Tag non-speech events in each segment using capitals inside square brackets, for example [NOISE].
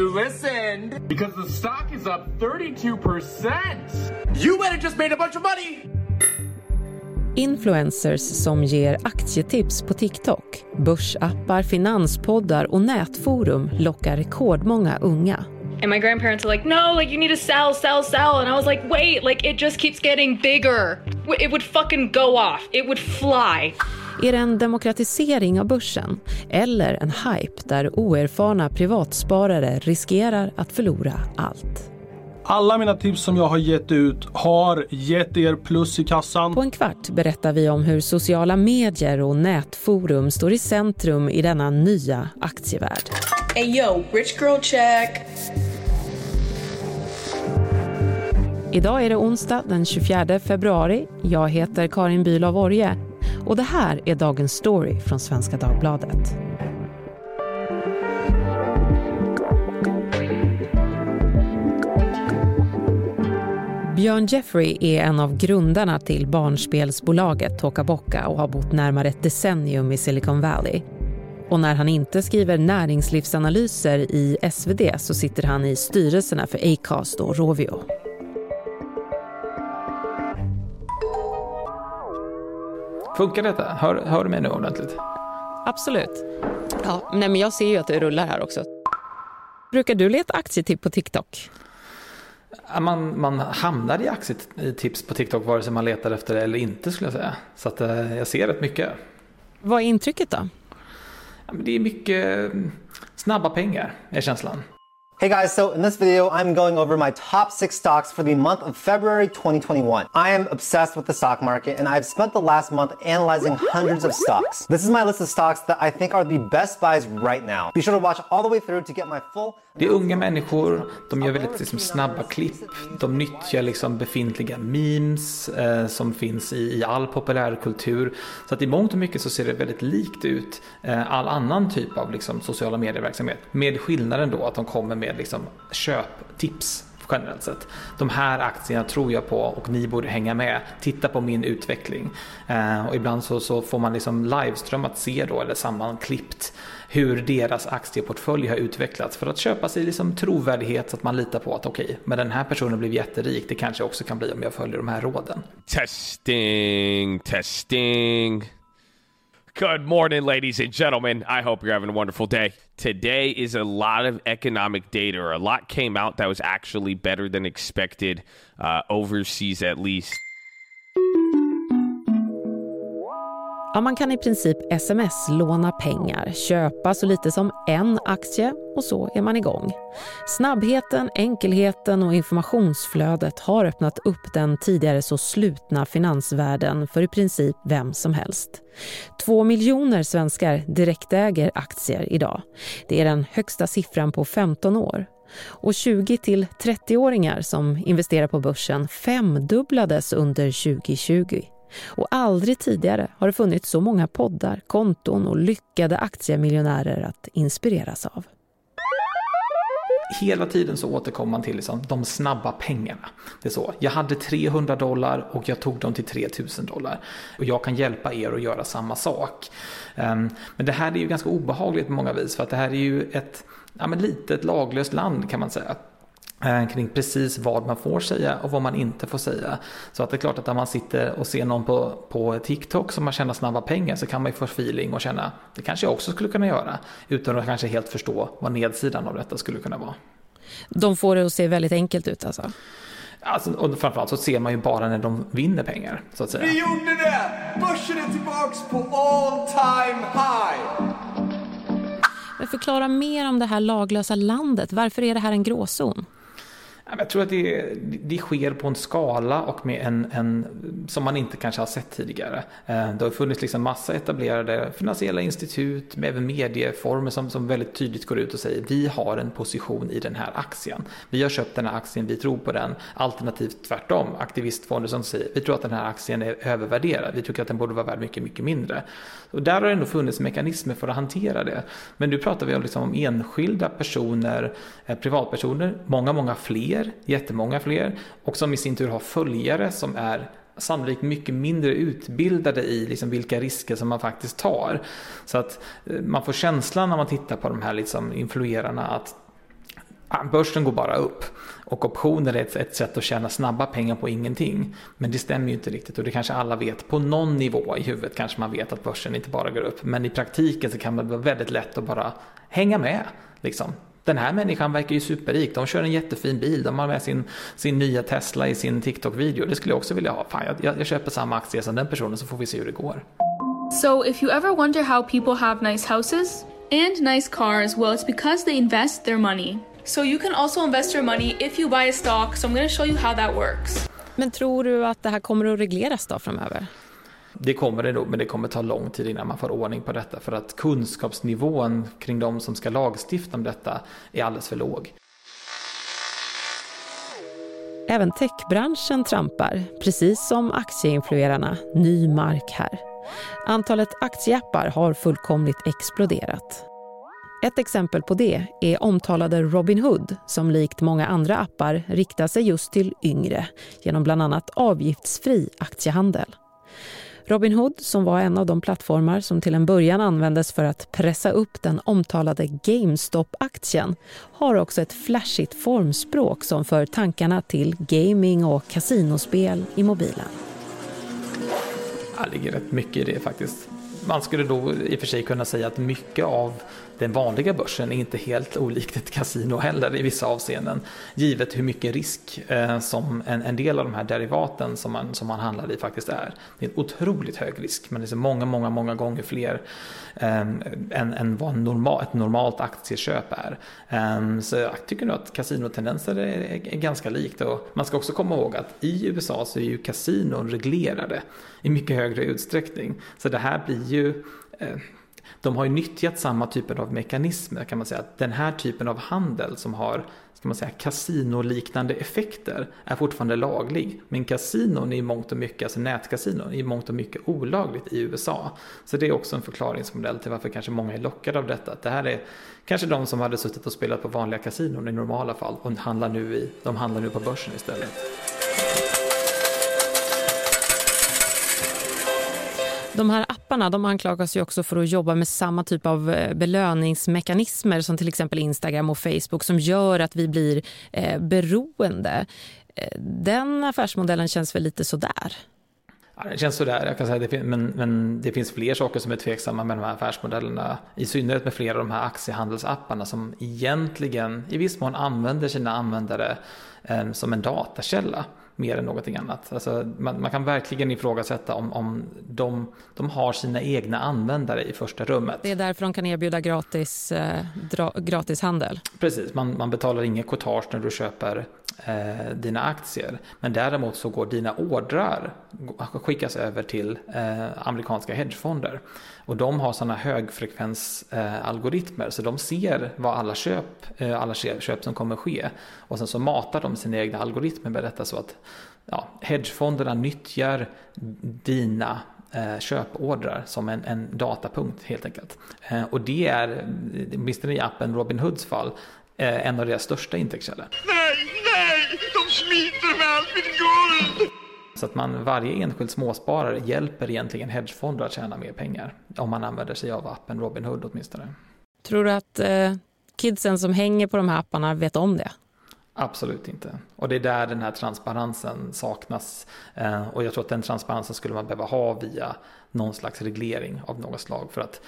you listened. Because the stock is up 32%. You better just made a bunch of money. Influencers som ger aktietips på TikTok, börsappar, finanspoddar och nätforum lockar rekordmånga unga. And my grandparents are like, no, like you need to sell, sell, sell. And I was like, wait, like it just keeps getting bigger. It would fucking go off. It would fly. Är det en demokratisering av börsen eller en hype där oerfarna privatsparare riskerar att förlora allt? Alla mina tips som jag har gett ut har gett er plus i kassan. På en kvart berättar vi om hur sociala medier och nätforum står i centrum i denna nya aktievärld. Hey yo, rich girl check. Idag är det onsdag den 24 februari. Jag heter Karin Bülow Orje och det här är dagens story från Svenska Dagbladet. Björn Jeffrey är en av grundarna till barnspelsbolaget Toka Boca och har bott närmare ett decennium i Silicon Valley. Och när han inte skriver näringslivsanalyser i SvD så sitter han i styrelserna för Acast och Rovio. Funkar detta? Hör, hör du mig nu ordentligt? Absolut. Ja, nej, men jag ser ju att det rullar här också. Brukar du leta aktietipp på TikTok? Man, man hamnar i aktietips på TikTok vare sig man letar efter det eller inte skulle jag säga. Så att, eh, jag ser rätt mycket. Vad är intrycket då? Det är mycket mm, snabba pengar är känslan. Hey guys, so in this video, I'm going over my top six stocks for the month of February 2021. I am obsessed with the stock market and I've spent the last month analyzing hundreds of stocks. This is my list of stocks that I think are the best buys right now. Be sure to watch all the way through to get my full... Det är unga människor, de gör väldigt liksom, snabba klipp, de nyttjar liksom befintliga memes eh, som finns i, i all populärkultur. Så att i mångt och mycket så ser det väldigt likt ut eh, all annan typ av liksom, sociala medieverksamhet. Med skillnaden då att de kommer med liksom, köptips generellt sett. De här aktierna tror jag på och ni borde hänga med. Titta på min utveckling. Eh, och ibland så, så får man liksom liveström se då eller sammanklippt hur deras aktieportfölj har utvecklats för att köpa sig liksom trovärdighet så att man litar på att okej, okay, men den här personen blev jätterik. Det kanske också kan bli om jag följer de här råden. Testing, testing. Good morning, ladies and gentlemen. I hope you're having a wonderful day. Today is a lot of economic data, or a lot came out that was actually better than expected, uh, overseas at least. Ja, man kan i princip sms-låna pengar, köpa så lite som en aktie och så är man igång. Snabbheten, enkelheten och informationsflödet har öppnat upp den tidigare så slutna finansvärlden för i princip vem som helst. Två miljoner svenskar direktäger aktier idag. Det är den högsta siffran på 15 år. Och 20 till 30-åringar som investerar på börsen femdubblades under 2020. Och aldrig tidigare har det funnits så många poddar, konton och lyckade aktiemiljonärer att inspireras av. Hela tiden så återkommer man till liksom de snabba pengarna. Det är så, jag hade 300 dollar och jag tog dem till 3000 dollar. Och jag kan hjälpa er att göra samma sak. Ehm, men det här är ju ganska obehagligt på många vis för att det här är ju ett ja, men litet laglöst land kan man säga. Eh, kring precis vad man får säga och vad man inte får säga. Så att det är klart att när man sitter och ser någon på, på TikTok som man tjänar snabba pengar så kan man ju få feeling och känna det kanske jag också skulle kunna göra utan att kanske helt förstå vad nedsidan av detta skulle kunna vara. De får det att se väldigt enkelt ut alltså? Alltså, och framförallt så ser man ju bara när de vinner pengar så att säga. Vi gjorde det! Börsen är tillbaks på all time high! Men förklara mer om det här laglösa landet. Varför är det här en gråzon? Jag tror att det, det sker på en skala och med en, en som man inte kanske har sett tidigare. Eh, det har funnits liksom massa etablerade finansiella institut med även medieformer som, som väldigt tydligt går ut och säger vi har en position i den här aktien. Vi har köpt den här aktien, vi tror på den. Alternativt tvärtom, aktivistfonder som säger vi tror att den här aktien är övervärderad. Vi tycker att den borde vara värd mycket, mycket mindre. Och där har det ändå funnits mekanismer för att hantera det. Men nu pratar vi om, liksom om enskilda personer, eh, privatpersoner, många, många fler, jättemånga fler och som i sin tur har följare som är sannolikt mycket mindre utbildade i liksom vilka risker som man faktiskt tar. Så att eh, man får känslan när man tittar på de här liksom influerarna att börsen går bara upp. Och optioner är ett, ett, sätt att tjäna snabba pengar på ingenting. Men det stämmer ju inte riktigt och det kanske alla vet. På någon nivå i huvudet kanske man vet att börsen inte bara går upp. Men i praktiken så kan det vara väldigt lätt att bara hänga med. Liksom. Den här människan verkar ju superrik. De kör en jättefin bil. De har med sin, sin nya Tesla i sin TikTok-video. Det skulle jag också vilja ha. Fan, jag, jag köper samma aktie som den personen så får vi se hur det går. So if you ever wonder how people have nice houses and nice cars, well it's because they invest their money. So you can also invest your money if you buy a stock. So I'm going to show you how that works. Men tror du att det här kommer att regleras då framöver? Det kommer det nog, men det kommer ta lång tid innan man får ordning på detta för att kunskapsnivån kring de som ska lagstifta om detta är alldeles för låg. Även techbranschen trampar, precis som aktieinfluerarna, ny mark här. Antalet aktieappar har fullkomligt exploderat. Ett exempel på det är omtalade Robinhood som likt många andra appar riktar sig just till yngre genom bland annat avgiftsfri aktiehandel. Robinhood, som var en av de plattformar som till en början användes för att pressa upp den omtalade GameStop-aktien, har också ett flashigt formspråk som för tankarna till gaming och kasinospel i mobilen. Det ligger rätt mycket i det faktiskt. Man skulle då i och för sig kunna säga att mycket av den vanliga börsen är inte helt olikt ett kasino heller i vissa avseenden. Givet hur mycket risk eh, som en, en, del av de här derivaten som man, som man handlar i faktiskt är. Det är en otroligt hög risk, men det är många, många, många gånger fler eh, än, än vad normal, ett normalt aktieköp är. Ehm, så jag tycker nog att kasinotendenser är, är, är ganska likt. Och man ska också komma ihåg att i USA så är ju kasinon reglerade i mycket högre utsträckning. Så det här blir ju eh, de har ju nyttjat samma typen av mekanismer kan man säga. Att den här typen av handel som har ska man säga, kasinoliknande effekter är fortfarande laglig. Men kasinon i mångt och mycket, alltså nätkasinon, är i mångt och mycket olagligt i USA. Så det är också en förklaringsmodell till varför kanske många är lockade av detta. Att det här är kanske de som hade suttit och spelat på vanliga kasinon i normala fall och handlar nu i, de handlar nu på börsen istället. De här apparna de anklagas ju också för att jobba med samma typ av eh, belöningsmekanismer som till exempel Instagram och Facebook som gör att vi blir eh, beroende. Eh, den affärsmodellen känns väl lite sådär? Ja, det känns sådär, jag kan säga det, men, men det finns fler saker som är tveksamma med de här affärsmodellerna. I synnerhet med flera av de här aktiehandelsapparna som egentligen i viss mån använder sina användare eh, som en datakälla mer än någonting annat. Alltså, man, man kan verkligen ifrågasätta om, om de, de har sina egna användare i första rummet. Det är därför de kan erbjuda gratis, eh, dra, gratis handel? Precis, man, man betalar inget courtage när du köper eh, dina aktier. Men däremot så går dina ordrar skickas över till eh, amerikanska hedgefonder. Och de har sådana högfrekvensalgoritmer eh, så de ser vad alla köp, eh, alla köp som kommer ske. Och sen så matar de sina egna algoritmer med detta så att ja, hedgefonderna nyttjar dina eh, köpordrar som en, en datapunkt helt enkelt. Eh, och det är, eh, åtminstone i appen Robinhoods fall, eh, en av deras största intäktskällor. Nej! De smiter med allt mitt guld! Så att man, varje enskild småsparare hjälper egentligen hedgefonder att tjäna mer pengar. Om man använder sig av appen Robinhood åtminstone. Tror du att eh, kidsen som hänger på de här apparna vet om det? Absolut inte. Och det är där den här transparensen saknas. Eh, och jag tror att den transparensen skulle man behöva ha via någon slags reglering av något slag. För att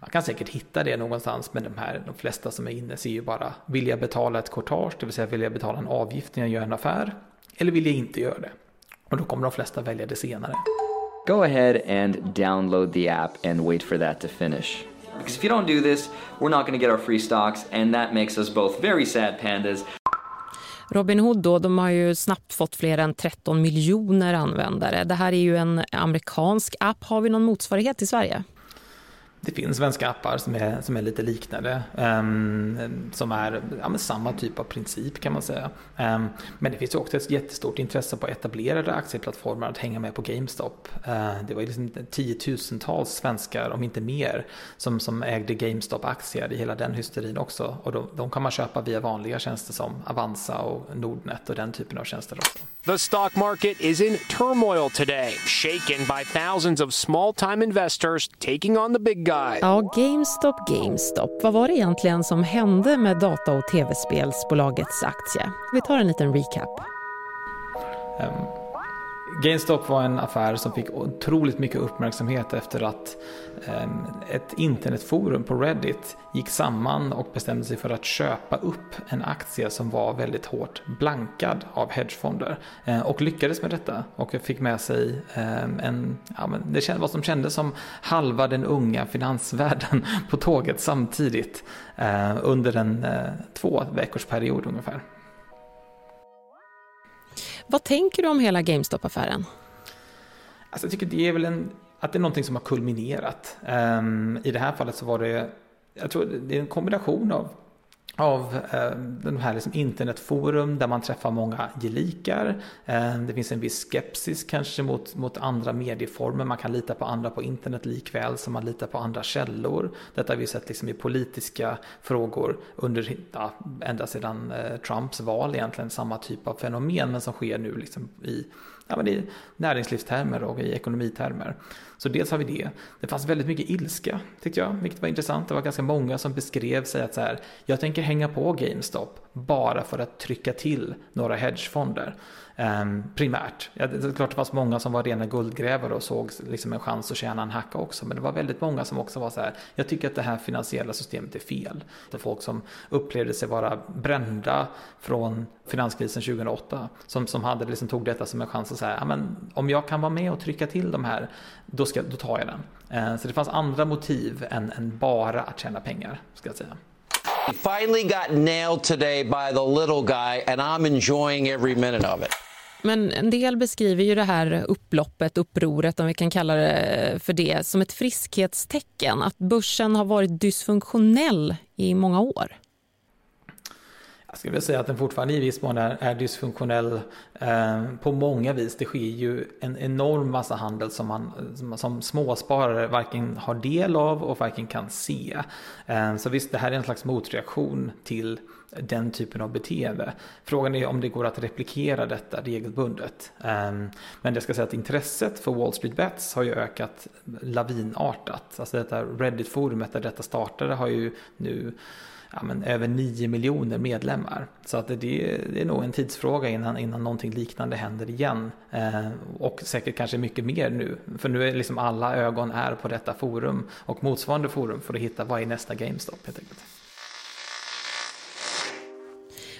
man kan säkert hitta det någonstans, men de, här, de flesta som är inne ser ju bara, vill jag betala ett courtage, det vill säga vill jag betala en avgift när jag gör en affär, eller vill jag inte göra det? Och då kommer de flesta välja det senare. Go ahead and download the app and wait for that to finish. Because if you don't do this, we're not going to get our free stocks and that makes us both very sad pandas. Robinhood då, de har ju snabbt fått fler än 13 miljoner användare. Det här är ju en amerikansk app. Har vi någon motsvarighet i Sverige? Det finns svenska appar som är, som är lite liknande. Um, som är ja, samma typ av princip kan man säga. Um, men det finns också ett jättestort intresse på etablerade aktieplattformar att hänga med på GameStop. Uh, det var liksom tiotusentals svenskar, om inte mer, som, som ägde GameStop-aktier i hela den hysterin också. Och de, de kan man köpa via vanliga tjänster som Avanza och Nordnet och den typen av tjänster också. The stock market is in turmoil today, shaken by thousands of small-time investors taking on the big guy. Ja, GameStop, GameStop. Vad var det egentligen som hände med data och tv-spelsbolagets aktie? Vi tar en liten recap. Um. GameStop var en affär som fick otroligt mycket uppmärksamhet efter att ehm, ett internetforum på Reddit gick samman och bestämde sig för att köpa upp en aktie som var väldigt hårt blankad av hedgefonder. Eh, och lyckades med detta och fick med sig ehm, en, ja, men det vad som kändes som halva den unga finansvärlden [LAUGHS] på tåget samtidigt eh, under en eh, två veckors period ungefär. Vad tänker du om hela GameStop-affären? Alltså jag tycker det är väl en, att det är någonting som har kulminerat. Um, I det här fallet så var det, jag tror det är en kombination av av eh, den här liksom internetforum där man träffar många gelikar. Eh, det finns en viss skepsis kanske mot, mot andra medieformer. Man kan lita på andra på internet likväl som man litar på andra källor. Detta har vi sett liksom i politiska frågor under, ja, ända sedan eh, Trumps val egentligen. Samma typ av fenomen men som sker nu liksom i ja, men i näringslivstermer och i ekonomitermer. Så dels har vi det. Det fanns väldigt mycket ilska tyckte jag, vilket var intressant. Det var ganska många som beskrev sig att så här, jag tänker hänga på GameStop bara för att trycka till några hedgefonder. Um, primärt. Ja, det är klart det fanns många som var rena guldgrävare och såg liksom en chans att tjäna en hacka också. Men det var väldigt många som också var så här, jag tycker att det här finansiella systemet är fel. Det är folk som upplevde sig vara brända från finanskrisen 2008. Som, som hade liksom tog detta som en chans att säga, ja, men om jag kan vara med och trycka till de här, då, ska, då tar jag den. Uh, så det fanns andra motiv än, än bara att tjäna pengar, ska jag säga. He finally got nailed today by the little guy and I'm enjoying every minute of it. Men en del beskriver ju det här upploppet, upproret om vi kan kalla det för det, som ett friskhetstecken. Att börsen har varit dysfunktionell i många år. Jag skulle vilja säga att den fortfarande i viss mån är, är dysfunktionell eh, på många vis. Det sker ju en enorm massa handel som man som, som småsparare varken har del av och varken kan se. Eh, så visst, det här är en slags motreaktion till den typen av beteende. Frågan är om det går att replikera detta regelbundet. Eh, men jag ska säga att intresset för Wall Street Bets har ju ökat lavinartat. Alltså detta Reddit-forumet där detta startade har ju nu ja, men över 9 miljoner medlemmar. Så att det, det är nog en tidsfråga innan, innan någonting liknande händer igen. Eh, och säkert kanske mycket mer nu. För nu är liksom alla ögon är på detta forum och motsvarande forum för att hitta vad är nästa GameStop helt enkelt.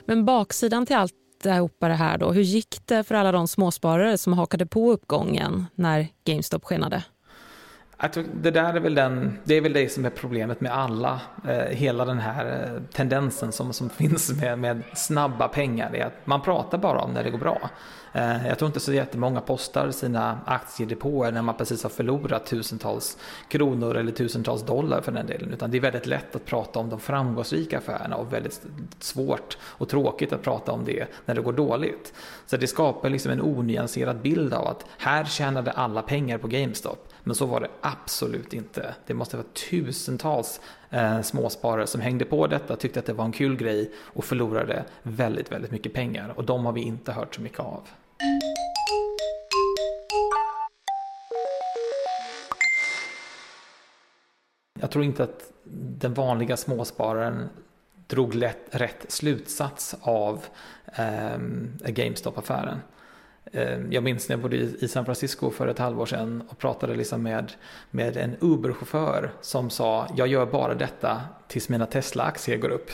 Men baksidan till allt det här då, hur gick det för alla de småsparare som hakade på uppgången när GameStop skenade? Det där är väl, den, det är väl det som är problemet med alla, eh, hela den här eh, tendensen som, som [LAUGHS] finns med, med snabba pengar. Det är att man pratar bara om när det går bra. Eh, jag tror inte så jättemånga postar sina aktiedepåer när man precis har förlorat tusentals kronor eller tusentals dollar för den delen. Utan det är väldigt lätt att prata om de framgångsrika affärerna och väldigt svårt och tråkigt att prata om det när det går dåligt. Så det skapar liksom en onyanserad bild av att här tjänade alla pengar på GameStop. Men så var det absolut inte. Det måste vara tusentals eh, småsparare som hängde på detta, tyckte att det var en kul grej och förlorade väldigt, väldigt mycket pengar. Och de har vi inte hört så mycket av. Jag tror inte att den vanliga småspararen drog lätt, rätt slutsats av eh, GameStop-affären. Eh, jag minns när jag bodde i San Francisco för ett halvår sedan och pratade liksom med, med en Uber-chaufför som sa jag gör bara detta tills mina Tesla-aktier går upp.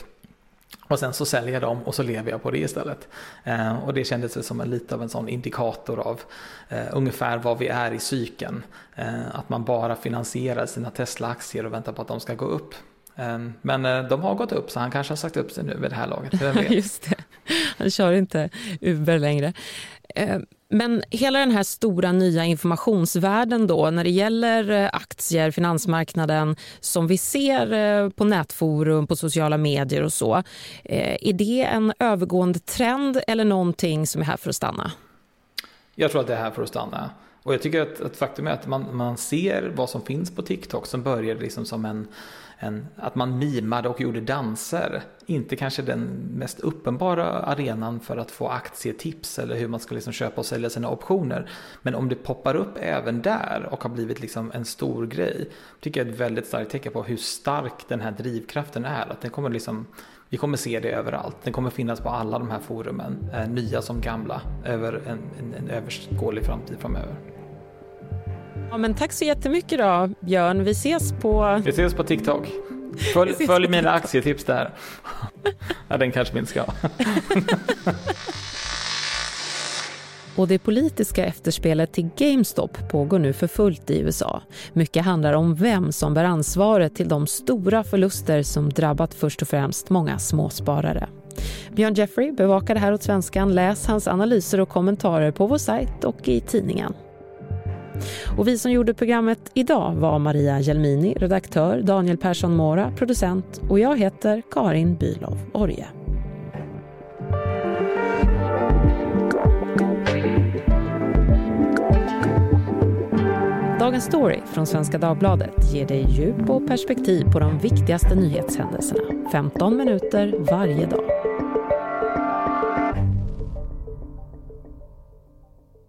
Och sen så säljer jag dem och så lever jag på det istället. Eh, och det kändes som en, lite av en sån indikator av eh, ungefär var vi är i cykeln. Eh, att man bara finansierar sina Tesla-aktier och väntar på att de ska gå upp. Eh, men eh, de har gått upp så han kanske har sagt upp sig nu vid det här laget. [LAUGHS] Just det. Han kör inte Uber längre. Eh, men hela den här stora nya informationsvärlden då när det gäller eh, aktier, finansmarknaden som vi ser eh, på nätforum, på sociala medier och så. Är det en övergående trend eller någonting som är här för att stanna? Jag tror att det är här för att stanna. Och jag tycker att, att faktum är att man, man ser vad som finns på TikTok som började liksom som en en, att man mimade och gjorde danser. Inte kanske den mest uppenbara arenan för att få aktietips eller hur man ska liksom köpa och sälja sina optioner. Men om det poppar upp även där och har blivit liksom en stor grej, tycker jag är ett väldigt starkt tecken på hur stark den här drivkraften är. Att den kommer liksom vi kommer se det överallt. Den kommer finnas på alla de här forumen, eh, nya som gamla, över en, en, en överskådlig framtid framöver. Ja, men tack så jättemycket då, Björn. Vi ses på... Vi ses på TikTok. Följ, följ mina aktietips där. ja, den kanske vi inte ska [LAUGHS] Och det politiska efterspelet till GameStop pågår nu för fullt i USA. Mycket handlar om vem som bär ansvaret till de stora förluster som drabbat först och främst många småsparare. Björn Jeffrey bevakar det här åt svenskan. Läs hans analyser och kommentarer på vår sajt och i tidningen. Och vi som gjorde programmet idag var Maria Gelmini, redaktör, Daniel Persson Mora, producent och jag heter Karin Bylov Orje. Dagens story från Svenska Dagbladet ger dig djup och perspektiv på de viktigaste nyhetshändelserna. 15 minuter varje dag.